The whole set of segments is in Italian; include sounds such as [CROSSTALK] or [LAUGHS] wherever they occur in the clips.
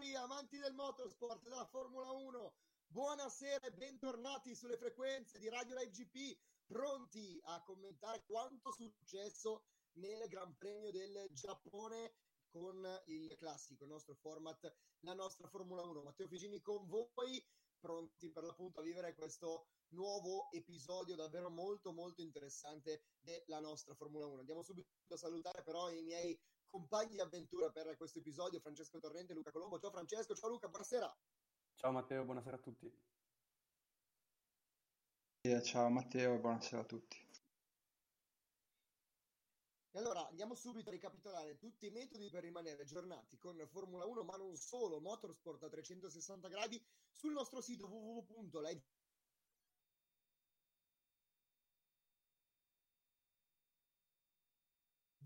Signori, amanti del motorsport, della Formula 1, buonasera e bentornati sulle frequenze di Radio Live GP, pronti a commentare quanto successo nel Gran Premio del Giappone con il classico, il nostro format, la nostra Formula 1. Matteo Figini con voi, pronti per l'appunto a vivere questo nuovo episodio davvero molto molto interessante della nostra Formula 1. Andiamo subito a salutare però i miei compagni di avventura per questo episodio, Francesco Torrente e Luca Colombo. Ciao Francesco, ciao Luca, buonasera. Ciao Matteo, buonasera a tutti. Ciao Matteo buonasera a tutti. E allora andiamo subito a ricapitolare tutti i metodi per rimanere aggiornati con Formula 1, ma non solo, Motorsport a 360 gradi sul nostro sito www.live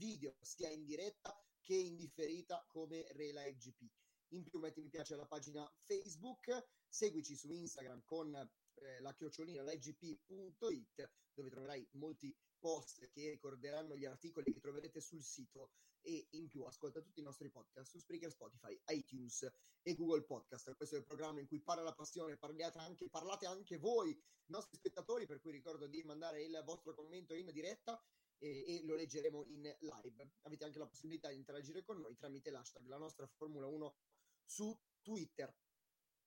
video sia in diretta che in differita come Rela FGP. In più metti mi piace alla pagina Facebook, seguici su Instagram con eh, la chiocciolina legp.it dove troverai molti post che ricorderanno gli articoli che troverete sul sito e in più ascolta tutti i nostri podcast su Spreaker, Spotify, iTunes e Google Podcast. Questo è il programma in cui parla la passione, anche, parlate anche voi, nostri spettatori, per cui ricordo di mandare il vostro commento in diretta e, e, lo leggeremo in live. Avete anche la possibilità di interagire con noi tramite l'hashtag la nostra Formula 1 su Twitter.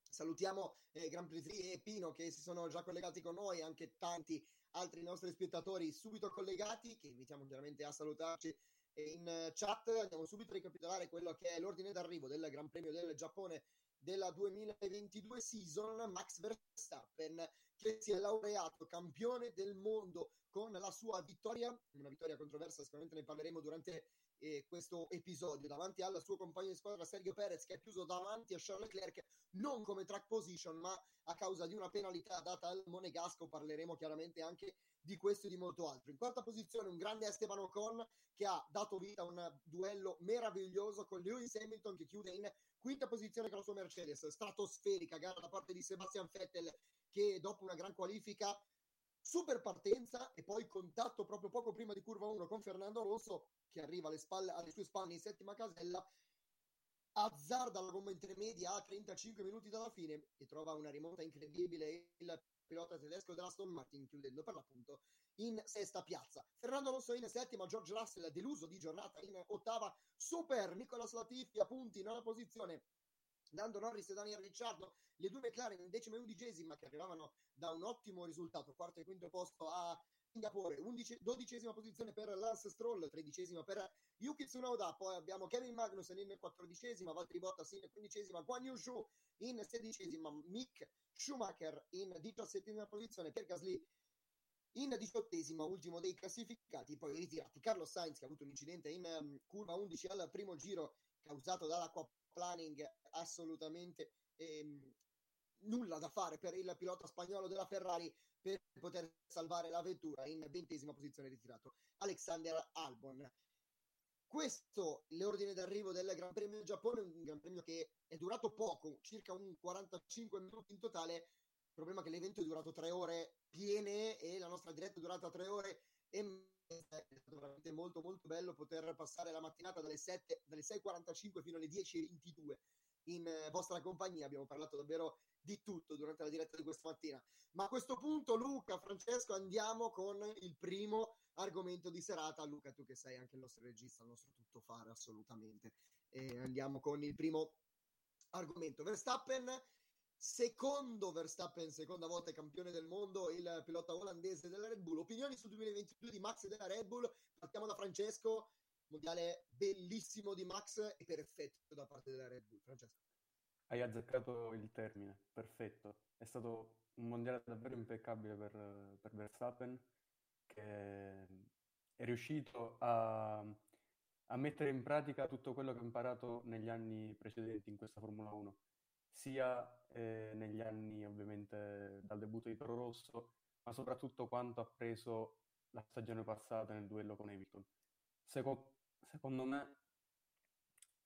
Salutiamo eh, Gran Prix 3 e Pino che si sono già collegati con noi, anche tanti altri nostri spettatori subito collegati che invitiamo chiaramente a salutarci in chat. Andiamo subito a ricapitolare quello che è l'ordine d'arrivo del Gran Premio del Giappone della 2022 season. Max Verstappen che si è laureato campione del mondo con la sua vittoria, una vittoria controversa, sicuramente ne parleremo durante eh, questo episodio, davanti al suo compagno di squadra Sergio Perez che è chiuso davanti a Charles Leclerc, non come track position, ma a causa di una penalità data al Monegasco, parleremo chiaramente anche di questo e di molto altro. In quarta posizione un grande Esteban Ocon che ha dato vita a un duello meraviglioso con Lewis Hamilton che chiude in quinta posizione con la sua Mercedes, stratosferica gara da parte di Sebastian Vettel che dopo una gran qualifica super partenza e poi contatto proprio poco prima di curva 1 con Fernando Alonso che arriva alle, spalle, alle sue spalle in settima casella azzarda la gomma intermedia a 35 minuti dalla fine e trova una rimonta incredibile. Il pilota tedesco dell'Aston Martin chiudendo per l'appunto in sesta piazza. Fernando Alonso in settima George Russell deluso di giornata in ottava. Super Nicolas Latifi a punti nona posizione. Lando Norris e Daniel Ricciardo, le due McLaren in decima e undicesima che arrivavano da un ottimo risultato, quarto e quinto posto a Singapore, undici, dodicesima posizione per Lance Stroll, tredicesima per Yuki Tsunoda, poi abbiamo Kevin Magnussen in quattordicesima, Valtteri Bottas in quindicesima, Guan Yu Zhu in sedicesima, Mick Schumacher in diciassettesima posizione, Pierre Gasly in diciottesima, ultimo dei classificati, poi ritirati Carlos Sainz che ha avuto un incidente in um, curva 11 al primo giro causato dall'acqua planning assolutamente ehm, nulla da fare per il pilota spagnolo della Ferrari per poter salvare la vettura in ventesima posizione ritirato Alexander Albon. Questo l'ordine d'arrivo del Gran Premio Giappone, un Gran Premio che è durato poco, circa un 45 minuti in totale. Il problema è che l'evento è durato tre ore piene e la nostra diretta è durata tre ore e è stato veramente molto molto bello poter passare la mattinata dalle, 7, dalle 6.45 fino alle 10.22 in eh, vostra compagnia. Abbiamo parlato davvero di tutto durante la diretta di questa mattina. Ma a questo punto, Luca, Francesco, andiamo con il primo argomento di serata. Luca, tu che sei anche il nostro regista, il nostro tuttofare assolutamente. E andiamo con il primo argomento. Verstappen secondo Verstappen, seconda volta campione del mondo, il pilota olandese della Red Bull. Opinioni sul 2022 di Max e della Red Bull? Partiamo da Francesco. Mondiale bellissimo di Max e perfetto da parte della Red Bull. Francesco. Hai azzeccato il termine, perfetto. È stato un mondiale davvero impeccabile per, per Verstappen, che è riuscito a, a mettere in pratica tutto quello che ha imparato negli anni precedenti in questa Formula 1 sia eh, negli anni ovviamente dal debutto di Toro Rosso, ma soprattutto quanto ha preso la stagione passata nel duello con Hamilton. Seco- secondo me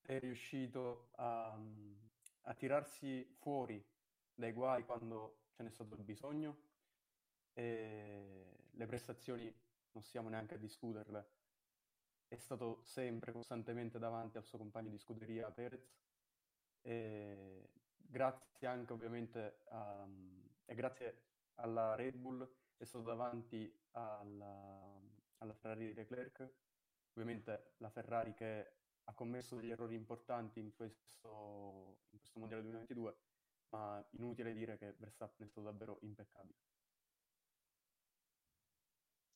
è riuscito a, a, tirarsi fuori dai guai quando ce n'è stato il bisogno e le prestazioni non stiamo neanche a discuterle. È stato sempre costantemente davanti al suo compagno di scuderia Perez e grazie anche ovviamente a, e grazie alla Red Bull è stato davanti alla, alla Ferrari di Leclerc, ovviamente la Ferrari che ha commesso degli errori importanti in questo, in questo Mondiale 2022, ma inutile dire che Verstappen è stato davvero impeccabile.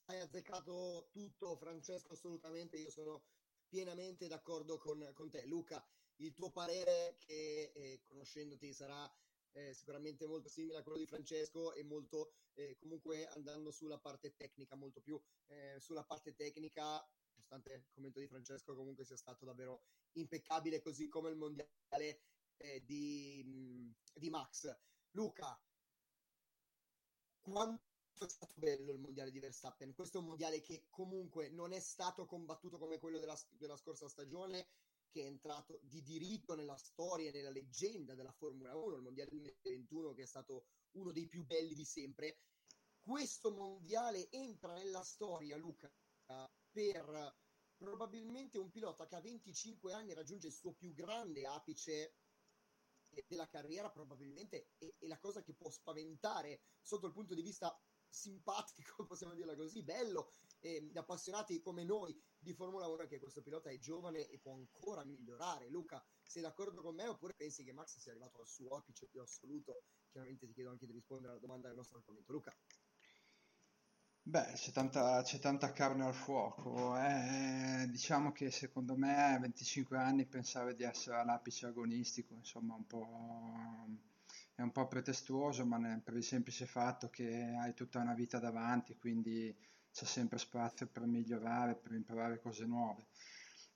Hai azzeccato tutto Francesco, assolutamente, io sono pienamente d'accordo con, con te. Luca, il tuo parere che eh, conoscendoti sarà eh, sicuramente molto simile a quello di Francesco e molto eh, comunque andando sulla parte tecnica, molto più eh, sulla parte tecnica, nonostante il commento di Francesco comunque sia stato davvero impeccabile, così come il mondiale eh, di, mh, di Max. Luca, quanto è stato bello il mondiale di Verstappen. Questo è un mondiale che comunque non è stato combattuto come quello della, della scorsa stagione, che è entrato di diritto nella storia e nella leggenda della Formula 1, il mondiale 2021 che è stato uno dei più belli di sempre. Questo mondiale entra nella storia, Luca, per probabilmente un pilota che a 25 anni raggiunge il suo più grande apice della carriera, probabilmente, e, e la cosa che può spaventare sotto il punto di vista simpatico, [LAUGHS] possiamo dirla così, bello, e appassionati come noi di Formula 1 che questo pilota è giovane e può ancora migliorare. Luca, sei d'accordo con me oppure pensi che Max sia arrivato al suo apice più assoluto? Chiaramente ti chiedo anche di rispondere alla domanda del nostro argomento. Luca. Beh, c'è tanta, c'è tanta carne al fuoco. Eh. Diciamo che secondo me a 25 anni pensare di essere all'apice agonistico, insomma, un po', è un po' pretestuoso, ma per il semplice fatto che hai tutta una vita davanti, quindi c'è sempre spazio per migliorare, per imparare cose nuove.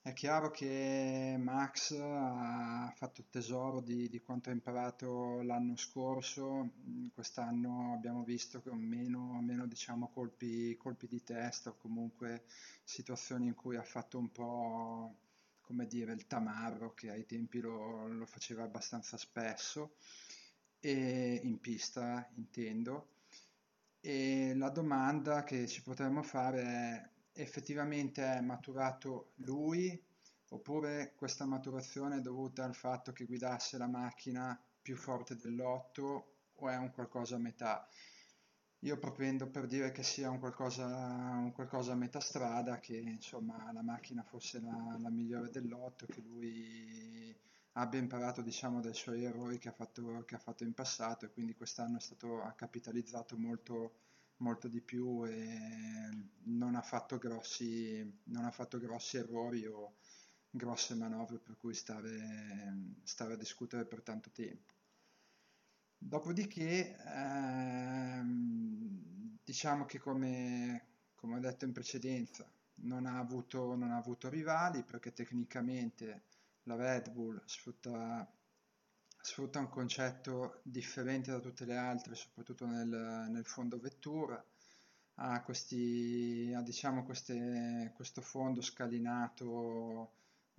È chiaro che Max ha fatto tesoro di, di quanto ha imparato l'anno scorso, quest'anno abbiamo visto meno, meno diciamo, colpi, colpi di testa o comunque situazioni in cui ha fatto un po' come dire il tamarro che ai tempi lo, lo faceva abbastanza spesso. E in pista intendo. E la domanda che ci potremmo fare è effettivamente è maturato lui oppure questa maturazione è dovuta al fatto che guidasse la macchina più forte dell'otto o è un qualcosa a metà? Io propendo per dire che sia un qualcosa, un qualcosa a metà strada, che insomma la macchina fosse la, la migliore dell'otto, che lui abbia imparato diciamo, dai suoi errori che ha, fatto, che ha fatto in passato e quindi quest'anno è stato, ha capitalizzato molto, molto di più e non ha fatto grossi, ha fatto grossi errori o grosse manovre per cui stare, stare a discutere per tanto tempo. Dopodiché ehm, diciamo che come, come ho detto in precedenza non ha avuto, non ha avuto rivali perché tecnicamente la Red Bull sfrutta, sfrutta, un concetto differente da tutte le altre, soprattutto nel, nel fondo vettura, ha, questi, ha diciamo queste, questo fondo scalinato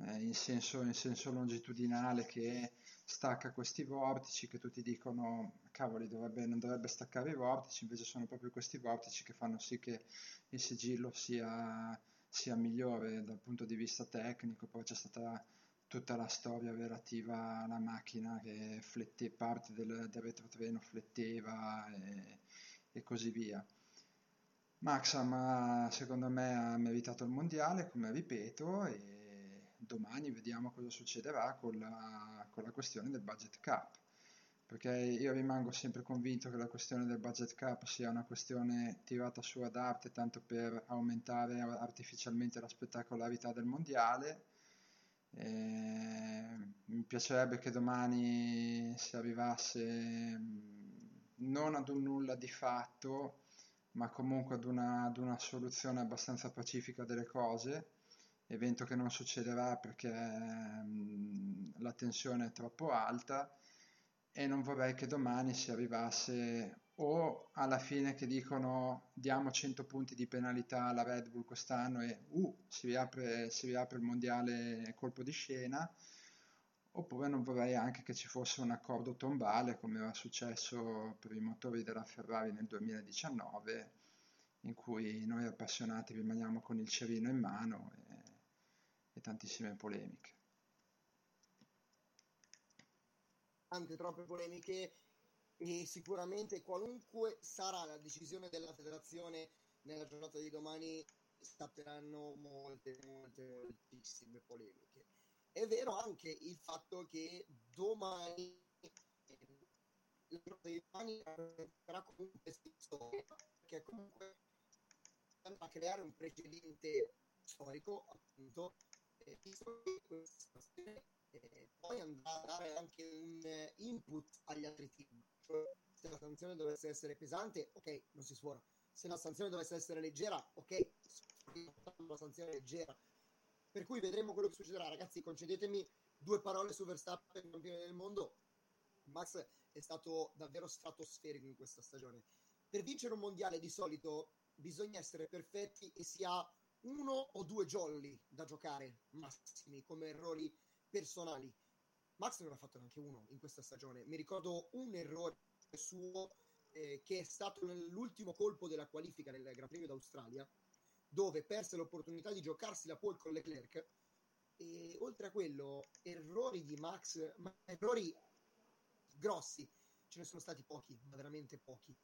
eh, in, senso, in senso longitudinale che stacca questi vortici che tutti dicono cavoli dovrebbe, non dovrebbe staccare i vortici invece sono proprio questi vortici che fanno sì che il sigillo sia, sia migliore dal punto di vista tecnico poi c'è stata tutta la storia relativa alla macchina che flette parte del, del retrotreno fletteva e, e così via. Maxam secondo me ha meritato il mondiale, come ripeto, e domani vediamo cosa succederà con la, con la questione del budget cap perché io rimango sempre convinto che la questione del budget cap sia una questione tirata su ad arte tanto per aumentare artificialmente la spettacolarità del mondiale. E mi piacerebbe che domani si arrivasse non ad un nulla di fatto, ma comunque ad una, ad una soluzione abbastanza pacifica delle cose, evento che non succederà perché mh, la tensione è troppo alta e non vorrei che domani si arrivasse o alla fine che dicono diamo 100 punti di penalità alla Red Bull quest'anno e uh, si, riapre, si riapre il mondiale colpo di scena, oppure non vorrei anche che ci fosse un accordo tombale come era successo per i motori della Ferrari nel 2019, in cui noi appassionati rimaniamo con il cerino in mano e, tantissime polemiche. tante troppe polemiche e sicuramente qualunque sarà la decisione della federazione nella giornata di domani scatteranno molte, molte, moltissime polemiche. È vero anche il fatto che domani la giornata di domani sarà comunque storia, perché comunque andrà a creare un precedente storico, appunto, eh, eh, poi andrà a dare anche un eh, input agli altri team. Cioè, se la sanzione dovesse essere pesante, ok, non si sfora. Se la sanzione dovesse essere leggera, ok, la sanzione leggera. Per cui vedremo quello che succederà. Ragazzi, concedetemi due parole su Verstappen, campione del mondo. Max è stato davvero stratosferico in questa stagione. Per vincere un mondiale di solito bisogna essere perfetti e si ha uno o due jolly da giocare massimi come errori personali. Max non ha fatto neanche uno in questa stagione. Mi ricordo un errore suo eh, che è stato nell'ultimo colpo della qualifica nel Gran Premio d'Australia, dove perse l'opportunità di giocarsi la pole con Leclerc. E oltre a quello, errori di Max, ma errori grossi, ce ne sono stati pochi, ma veramente pochi.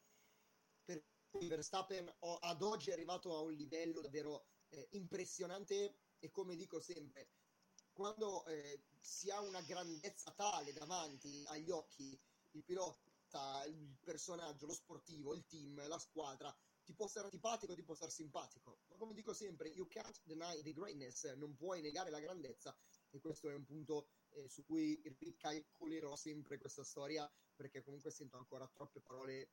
Per cui Verstappen ad oggi è arrivato a un livello davvero eh, impressionante e come dico sempre, quando eh, si ha una grandezza tale davanti agli occhi, il pilota, il personaggio, lo sportivo, il team, la squadra, ti può stare antipatico, ti può stare simpatico, ma come dico sempre, you can't deny the greatness, non puoi negare la grandezza. E questo è un punto eh, su cui ricalcolerò sempre questa storia perché comunque sento ancora troppe parole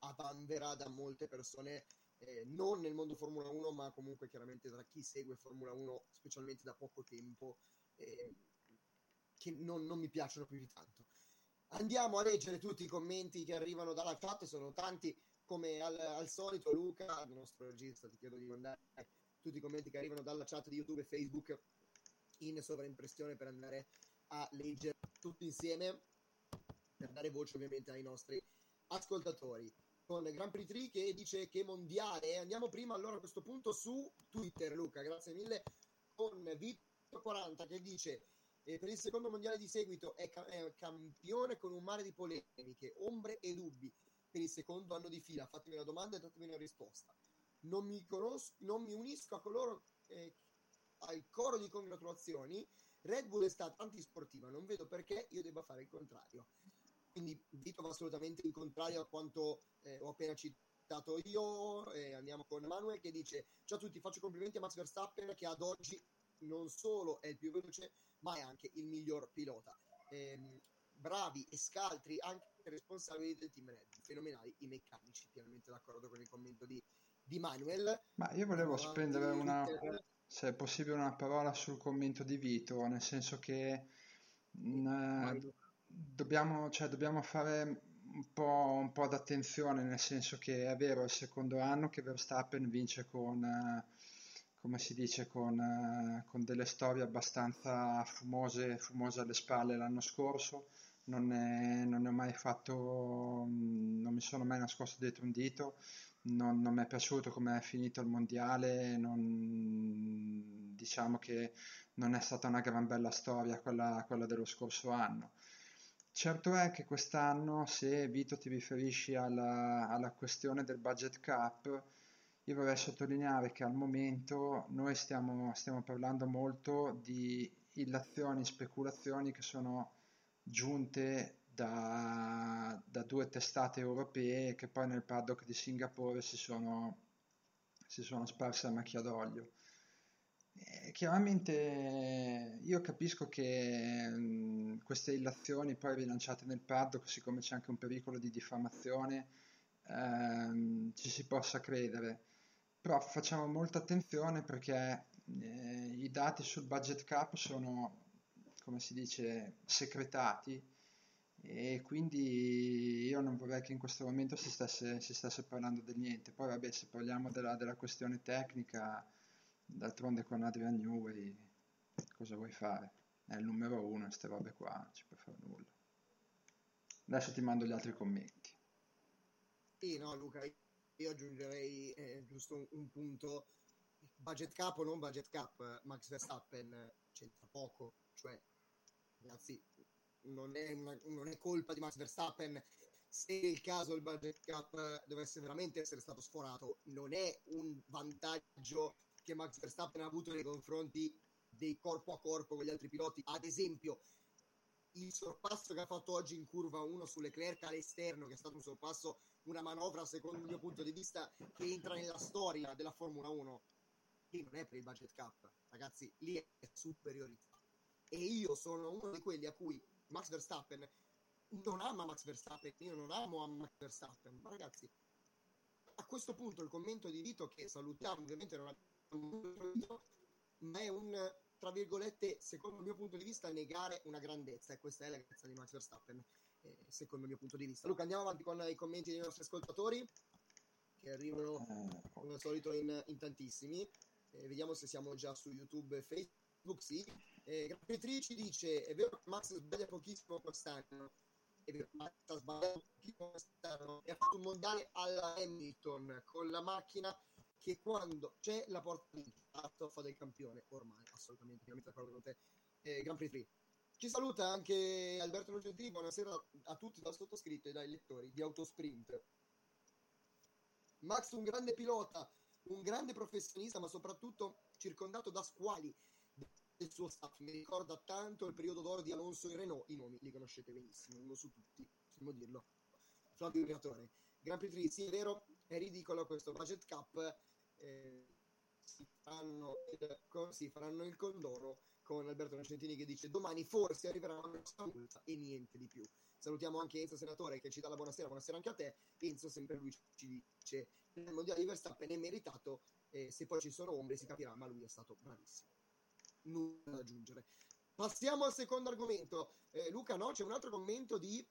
a vanvera da molte persone eh, non nel mondo Formula 1 ma comunque chiaramente tra chi segue Formula 1 specialmente da poco tempo eh, che non, non mi piacciono più di tanto. Andiamo a leggere tutti i commenti che arrivano dalla chat, sono tanti come al, al, solito Luca, il nostro regista, ti chiedo di mandare tutti i commenti che arrivano dalla chat di YouTube e Facebook in sovraimpressione per andare a leggere tutti insieme per dare voce ovviamente ai nostri ascoltatori. Con Grand Prix 3 che dice che mondiale. Andiamo prima allora a questo punto su Twitter, Luca, grazie mille. Con Vito 40 che dice eh, per il secondo mondiale di seguito è, ca- è, campione con un mare di polemiche, ombre e dubbi. Per il secondo anno di fila, fatemi una domanda e datemi una risposta. Non mi, conosco, non mi unisco a coloro eh, al coro di congratulazioni. Red Bull è stata antisportiva, non vedo perché io debba fare il contrario. Quindi Vito va assolutamente il contrario a quanto eh, ho appena citato io. andiamo con Manuel che dice: Ciao a tutti, faccio complimenti a Max Verstappen che ad oggi non solo è il più veloce, ma è anche il miglior pilota. Ehm, bravi e scaltri anche responsabili del team Red, fenomenali i meccanici, pienamente d'accordo con il commento di, di Manuel. Ma io volevo spendere una, se è possibile, una parola sul commento di Vito, nel senso che mh, mm, dobbiamo, cioè, dobbiamo fare un po', un po' d'attenzione, nel senso che è vero, è il secondo anno che Verstappen vince con... Uh, come si dice, con, eh, con delle storie abbastanza fumose, fumose alle spalle l'anno scorso. Non, è, non ne ho mai fatto, non mi sono mai nascosto dietro un dito, non, non mi è piaciuto come è finito il mondiale, non, diciamo che non è stata una gran bella storia quella, quella dello scorso anno. Certo è che quest'anno, se Vito ti riferisci alla, alla questione del budget cap, io vorrei sottolineare che al momento noi stiamo, stiamo parlando molto di illazioni, speculazioni che sono giunte da, da, due testate europee che poi nel paddock di Singapore si sono, si sono sparse a macchia d'olio. E chiaramente io capisco che mh, queste illazioni poi rilanciate nel paddock, siccome c'è anche un pericolo di diffamazione, ehm, ci si possa credere. Però facciamo molta attenzione perché eh, i dati sul budget cap sono, come si dice, secretati e quindi io non vorrei che in questo momento si stesse, si stesse parlando del niente. Poi vabbè, se parliamo della, della questione tecnica, d'altronde con Adrian Newey cosa vuoi fare? È il numero uno, queste robe qua, non ci puoi fare nulla. Adesso ti mando gli altri commenti. Sì, no Luca, io aggiungerei eh, giusto un, un, punto. Budget cap o non budget cap, Max Verstappen c'entra poco, cioè ragazzi non è, una, non è colpa di Max Verstappen se il caso il budget cap dovesse veramente essere stato sforato, non è un vantaggio che Max Verstappen ha avuto nei confronti dei corpo a corpo con gli altri piloti. Ad esempio, il sorpasso che ha fatto oggi in curva 1 sulle Leclerc all'esterno, che è stato un sorpasso, una manovra, secondo il mio punto di vista, che entra nella storia della Formula 1. Lì non è per il budget cap, ragazzi, lì è superiorità. E io sono uno di quelli a cui Max Verstappen non ama Max Verstappen, io non amo Max Verstappen, ma ragazzi, a questo punto il commento di Vito che salutiamo, ovviamente non abbiamo ma è un tra virgolette, secondo il mio punto di vista, negare una grandezza e questa è la grandezza di Max Verstappen, eh, secondo il mio punto di vista. Luca, andiamo avanti con i commenti dei nostri ascoltatori che arrivano come al solito in, in tantissimi. Eh, vediamo se siamo già su YouTube e Facebook. Sì, eh, Grapetri ci dice: È vero che Max sbaglia pochissimo quest'anno. È vero, Max ha sbagliato pochissimo quest'anno e ha fatto un mondiale alla Hamilton con la macchina che quando c'è la porta di fa del campione, ormai assolutamente, d'accordo con te. Eh, Grand Prix 3. Ci saluta anche Alberto Nogentini, buonasera a tutti dal sottoscritto e dai lettori di Autosprint. Max un grande pilota, un grande professionista, ma soprattutto circondato da squali del suo staff. Mi ricorda tanto il periodo d'oro di Alonso e Renault. I nomi li conoscete benissimo, uno su tutti, possiamo dirlo. Flavio Briatore. Grand Prix 3, sì, è vero, è ridicolo questo budget cap. Eh, si, faranno il, si faranno il condono con Alberto Nascentini che dice domani forse arriverà una nostra multa e niente di più. Salutiamo anche Enzo Senatore che ci dà la buonasera, buonasera anche a te. Enzo sempre lui ci dice il mondiale di Verstappen è meritato, eh, se poi ci sono ombre si capirà, ma lui è stato bravissimo nulla da aggiungere. Passiamo al secondo argomento. Eh, Luca, no, c'è un altro commento di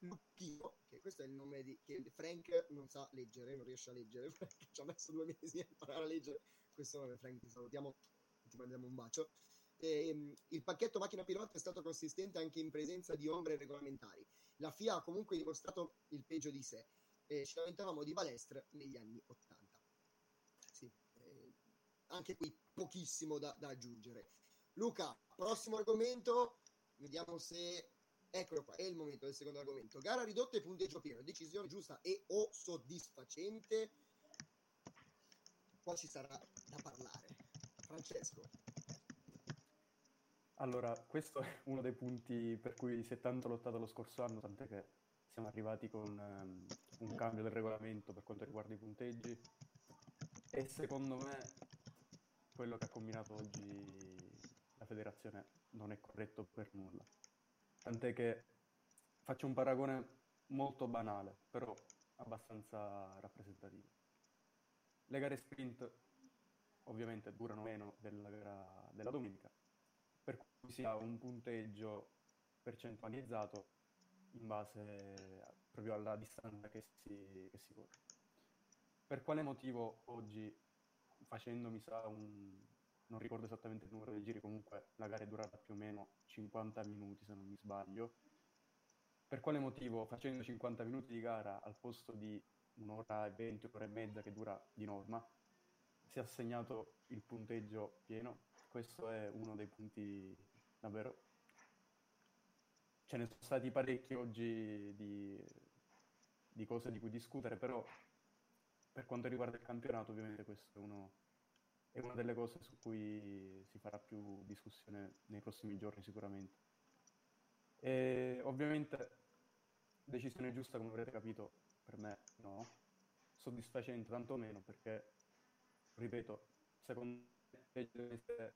Lucchino, che questo è il nome di che Frank non sa leggere, non riesce a leggere, [LAUGHS] Frank ci ha messo due mesi a imparare a leggere questo nome, Frank, ti salutiamo, ti mandiamo un bacio. Eh, il pacchetto macchina pilota è stato consistente anche in presenza di ombre regolamentari. La FIA ha comunque dimostrato il peggio di sé. Eh, ci lamentavamo di Balestre negli anni 80 anche qui pochissimo da, da aggiungere. Luca, prossimo argomento, vediamo se Eccolo qua, è il momento del secondo argomento. Gara ridotta e punteggio pieno, decisione giusta e o soddisfacente. Qua ci sarà da parlare. Francesco. Allora, questo è uno dei punti per cui si è tanto lottato lo scorso anno, tant'è che siamo arrivati con um, un cambio del regolamento per quanto riguarda i punteggi e secondo me quello che ha combinato oggi la federazione non è corretto per nulla. Tant'è che faccio un paragone molto banale, però abbastanza rappresentativo. Le gare sprint ovviamente durano meno della gara della domenica, per cui si ha un punteggio percentualizzato in base proprio alla distanza che si, che si corre. Per quale motivo oggi facendo, mi sa, un... non ricordo esattamente il numero dei giri, comunque la gara è durata più o meno 50 minuti se non mi sbaglio. Per quale motivo facendo 50 minuti di gara al posto di un'ora e 20, un'ora e mezza che dura di norma, si è assegnato il punteggio pieno. Questo è uno dei punti davvero. Ce ne sono stati parecchi oggi di, di cose di cui discutere, però per quanto riguarda il campionato, ovviamente questo è, uno, è una delle cose su cui si farà più discussione nei prossimi giorni sicuramente. E ovviamente decisione giusta, come avrete capito, per me no. Soddisfacente tantomeno perché, ripeto, secondo me deve essere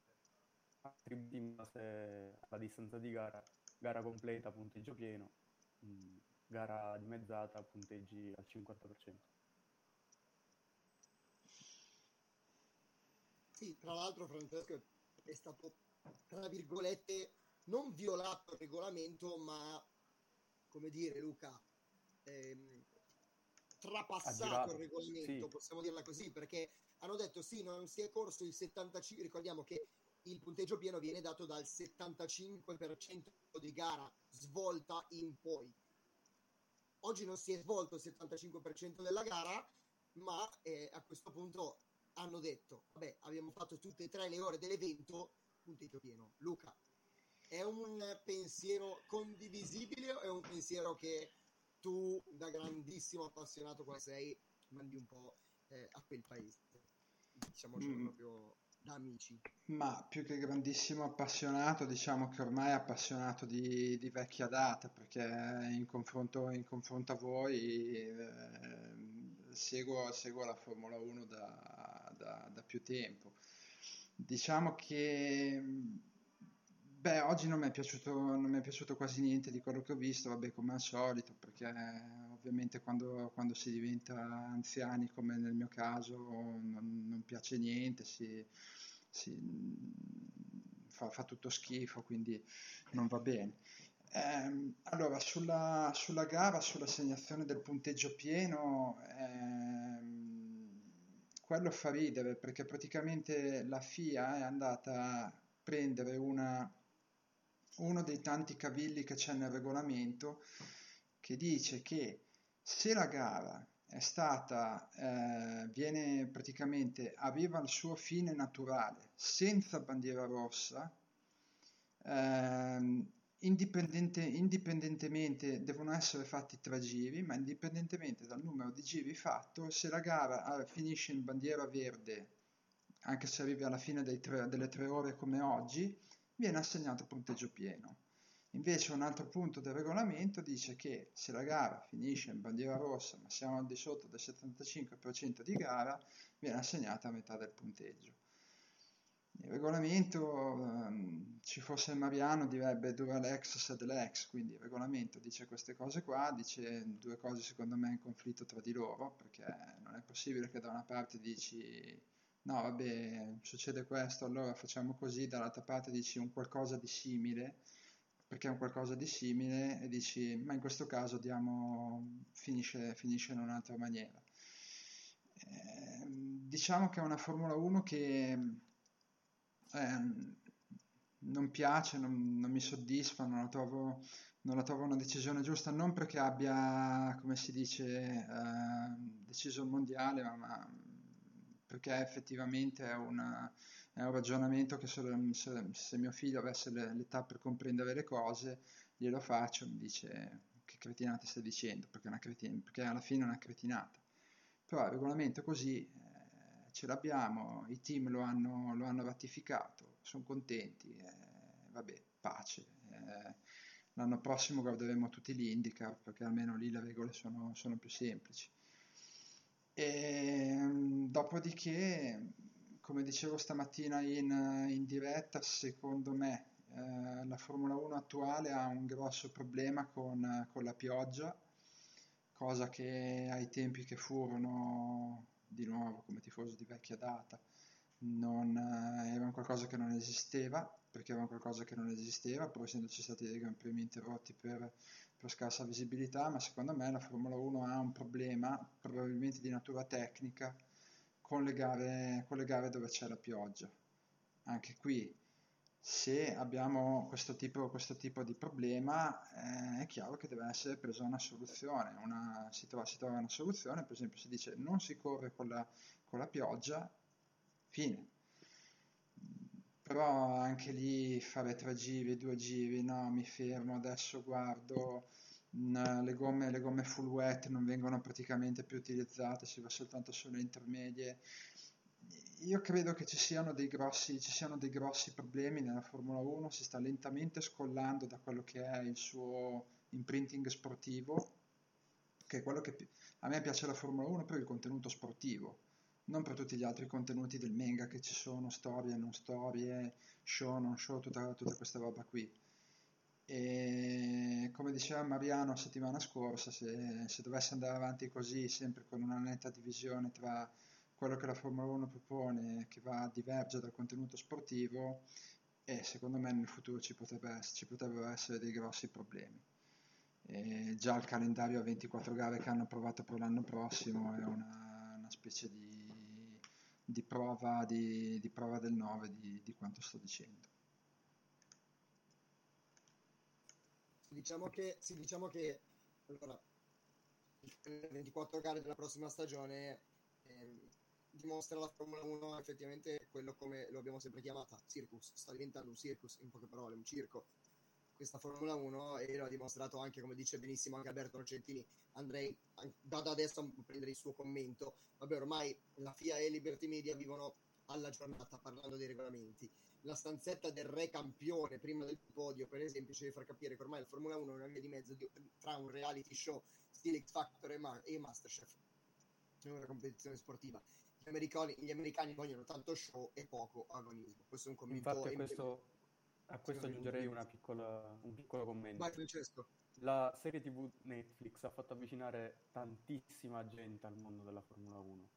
attribuiti in base alla distanza di gara, gara completa, punteggio pieno, mh, mm, gara dimezzata, punteggi al 50%. Sì, tra l'altro Francesco è stato, tra virgolette, non violato il regolamento, ma, come dire, Luca, ehm, trapassato il regolamento, sì. possiamo dirla così, perché hanno detto sì, non si è corso il 75, ricordiamo che il punteggio pieno viene dato dal 75% di gara svolta in poi. Oggi non si è svolto il 75% della gara, ma eh, a questo punto hanno detto, vabbè, abbiamo fatto tutte e tre le ore dell'evento, punteggio pieno. Luca, è un pensiero condivisibile o è un pensiero che tu, da grandissimo appassionato quale sei, mandi un po' eh, a quel paese? Diciamo mm. proprio da amici. Ma più che grandissimo appassionato, diciamo che ormai è appassionato di, di vecchia data, perché in confronto, in confronto a voi eh, seguo, seguo, la Formula 1 da, da, da più tempo. Diciamo che Beh, oggi non mi è piaciuto, non mi è piaciuto quasi niente di quello che ho visto, vabbè, come al solito, perché ovviamente quando, quando si diventa anziani, come nel mio caso, non, non piace niente, si, si fa, fa, tutto schifo, quindi non va bene. Eh, allora, sulla, sulla, gara, sull'assegnazione del punteggio pieno, ehm, quello fa ridere perché praticamente la FIA è andata a prendere una uno dei tanti cavilli che c'è nel regolamento che dice che se la gara è stata, eh, viene praticamente, aveva il suo fine naturale senza bandiera rossa, eh, indipendente, indipendentemente devono essere fatti tre giri, ma indipendentemente dal numero di giri fatto, se la gara ah, finisce in bandiera verde, anche se arrivi alla fine tre, delle tre ore come oggi, viene assegnato punteggio pieno. Invece un altro punto del regolamento dice che se la gara finisce in bandiera rossa ma siamo al di sotto del 75% di gara viene assegnata a metà del punteggio. Il regolamento, um, ci fosse il Mariano direbbe dura l'ex sed l'ex, quindi il regolamento dice queste cose qua, dice due cose secondo me in conflitto tra di loro, perché non è possibile che da una parte dici no vabbè succede questo, allora facciamo così, dall'altra parte dici un qualcosa di simile, perché è un qualcosa di simile e dici ma in questo caso diamo, finisce, finisce in un'altra maniera. Eh, diciamo che è una Formula 1 che eh, non piace, non, non, mi soddisfa, non la, trovo, non la trovo una decisione giusta, non perché abbia, come si dice, eh, deciso il mondiale, ma, ma perché effettivamente è, una, è un ragionamento che se, se, se, mio figlio avesse l'età per comprendere le cose, glielo faccio, mi dice che cretinata stai dicendo, perché, cretin- perché alla fine è una cretinata. Però il regolamento così, ce l'abbiamo, i team lo hanno, lo hanno ratificato, sono contenti, eh, vabbè, pace. Eh, l'anno prossimo guarderemo tutti gli IndyCar perché almeno lì le regole sono, sono più semplici. E, ehm, dopodiché, come dicevo stamattina in, in diretta, secondo me eh, la Formula 1 attuale ha un grosso problema con, con, la pioggia, cosa che ai tempi che furono, di nuovo come tifoso di vecchia data, non, eh, era qualcosa che non esisteva, perché era qualcosa che non esisteva, pur essendoci stati dei Gran Premi interrotti per per scarsa visibilità, ma secondo me la Formula 1 ha un problema, probabilmente di natura tecnica, con le gare, con le gare dove c'è la pioggia. Anche qui, se abbiamo questo tipo, questo tipo di problema, eh, è chiaro che deve essere presa una soluzione. Una, si, trova, si, trova, una soluzione, per esempio si dice non si corre con la, con la pioggia, fine. Però anche lì fare tre giri, due giri, no, mi fermo, adesso guardo, mh, le gomme, le gomme full wet non vengono praticamente più utilizzate, si va soltanto sulle intermedie. Io credo che ci siano dei grossi, ci siano dei grossi problemi nella Formula 1, si sta lentamente scollando da quello che è il suo imprinting sportivo, che è quello che a me piace la Formula 1 per il contenuto sportivo, non per tutti gli altri contenuti del manga che ci sono, storie, non storie, show, non show, tutta, tutta questa roba qui. E come diceva Mariano la settimana scorsa, se, se, dovesse andare avanti così, sempre con una netta divisione tra quello che la Formula 1 propone, che va a divergere dal contenuto sportivo, e secondo me nel futuro ci, potrebbe, ci potrebbero essere dei grossi problemi. E già il calendario a 24 gare che hanno provato per l'anno prossimo è una, una specie di, di, prova, di, di, prova, del 9 di, quanto sto dicendo. Diciamo che, sì, diciamo che allora, le 24 gare della prossima stagione eh, dimostra la Formula 1 effettivamente quello come lo abbiamo sempre chiamata, circus, sta diventando un circus, in poche parole, un circo questa Formula 1 e lo ha dimostrato anche, come dice benissimo anche Alberto Nocentini. Andrei da, da adesso a prendere il suo commento. Vabbè, ormai la FIA e Liberty Media vivono alla giornata parlando dei regolamenti. La stanzetta del re campione prima del podio, per esempio, ci deve far capire che ormai la Formula 1 è una via di mezzo di, tra un reality show stile X Factor e, Ma- e Masterchef. È una competizione sportiva. Gli americani, gli americani, vogliono tanto show e poco agonismo. Questo è un commento. Infatti, questo a questo aggiungerei piccola, un piccolo commento. Vai Francesco. La serie TV Netflix ha fatto avvicinare tantissima gente al mondo della Formula 1.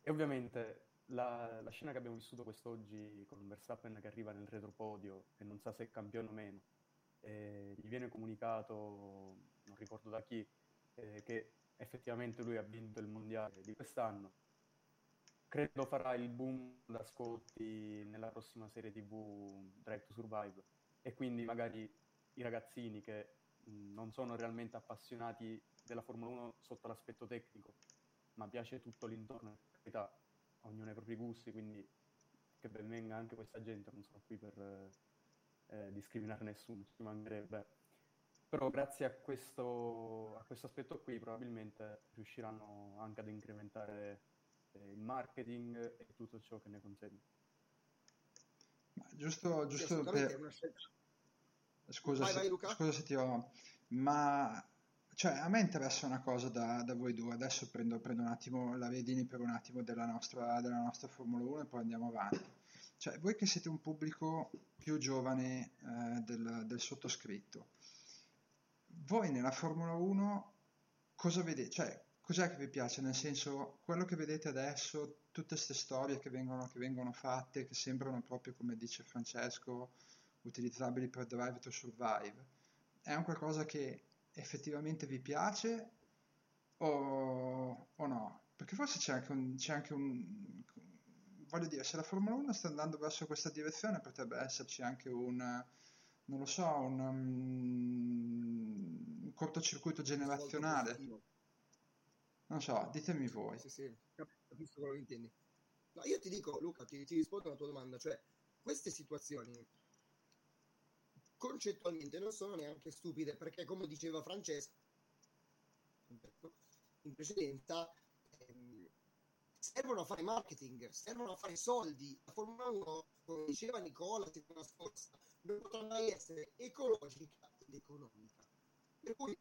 E ovviamente la, la scena che abbiamo vissuto quest'oggi con Verstappen che arriva nel retropodio e non sa se è campione o meno, gli viene comunicato, non ricordo da chi, eh, che effettivamente lui ha vinto il mondiale di quest'anno credo farà il boom d'ascolti nella prossima serie TV Drive to Survive e quindi magari i ragazzini che non sono realmente appassionati della Formula 1 sotto l'aspetto tecnico, ma piace tutto l'intorno, in realtà ognuno ha i propri gusti, quindi che ben venga anche questa gente, non sono qui per eh, discriminare nessuno, ci mancherebbe. Però grazie a questo, a questo aspetto qui probabilmente riusciranno anche ad incrementare il marketing e tutto ciò che ne consegue. Ma giusto, giusto per... Scusa, vai, vai, scusa se ti ho... Ma cioè, a me interessa una cosa da, da voi due. Adesso prendo, prendo, un attimo la redini per un attimo della nostra, della nostra Formula 1 e poi andiamo avanti. Cioè, voi che siete un pubblico più giovane eh, del, del, sottoscritto, voi nella Formula 1 cosa vedete? Cioè, cos'è che vi piace? Nel senso, quello che vedete adesso, tutte queste storie che vengono, che vengono fatte, che sembrano proprio, come dice Francesco, utilizzabili per Drive to Survive, è un qualcosa che effettivamente vi piace o, o no? Perché forse c'è anche, un, c'è anche un... Voglio dire, se la Formula 1 sta andando verso questa direzione, potrebbe esserci anche un non lo so, un, um, un cortocircuito generazionale. Non so, ditemi voi. Sì, sì, capisco quello che intendi. No, io ti dico, Luca, ti, ti rispondo alla tua domanda, cioè queste situazioni concettualmente non sono neanche stupide, perché come diceva Francesco in precedenza, ehm, servono a fare marketing, servono a fare soldi. La Formula 1, come diceva Nicola la settimana scorsa, non potrà mai essere ecologica ed economica. Per cui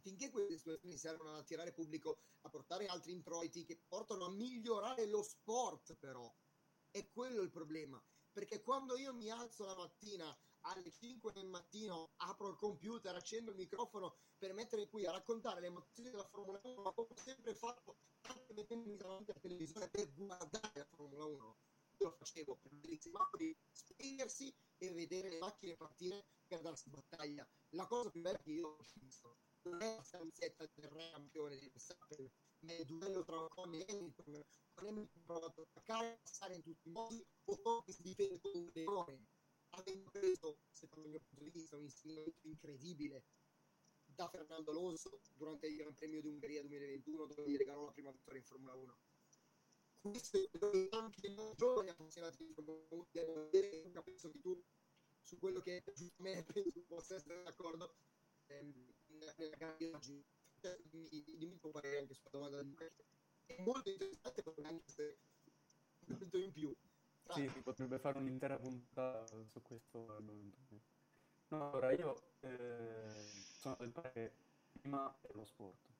finché queste situazioni servono ad attirare pubblico, a portare altri introiti che portano a migliorare lo sport, però è quello il problema. Perché quando io mi alzo la mattina alle 5 del mattino, apro il computer, accendo il microfono per mettere qui a raccontare le emozioni della Formula 1, ma come ho sempre fatto, anche mettendomi davanti alla televisione per guardare la Formula 1. Io lo facevo per vedere i semafori spegnersi e vedere le macchine partire per darsi battaglia. La cosa più bella che io ho visto non è la stanzetta del re campione di Verstappen, ma è il duello tra Ocon e Hamilton. Con Hamilton provato a attaccare, passare in tutti i modi, Ocon si difende come un leone, avendo preso, secondo il mio punto di vista, un insegnamento incredibile da Fernando Alonso durante il Gran Premio di Ungheria 2021, dove gli regalò la prima vittoria in Formula 1. questo è quello che anche noi giovani appassionati di Formula 1 devono vedere. Penso che tu su quello che me penso [LAUGHS] possa essere d'accordo ehm, nella oggi. Cioè, dimmi, il tuo parere anche sulla domanda di è molto interessante, potrebbe anche un punto in più. Sì, si potrebbe fare un'intera puntata su questo argomento. No, allora io eh, sono del parere prima è lo sport.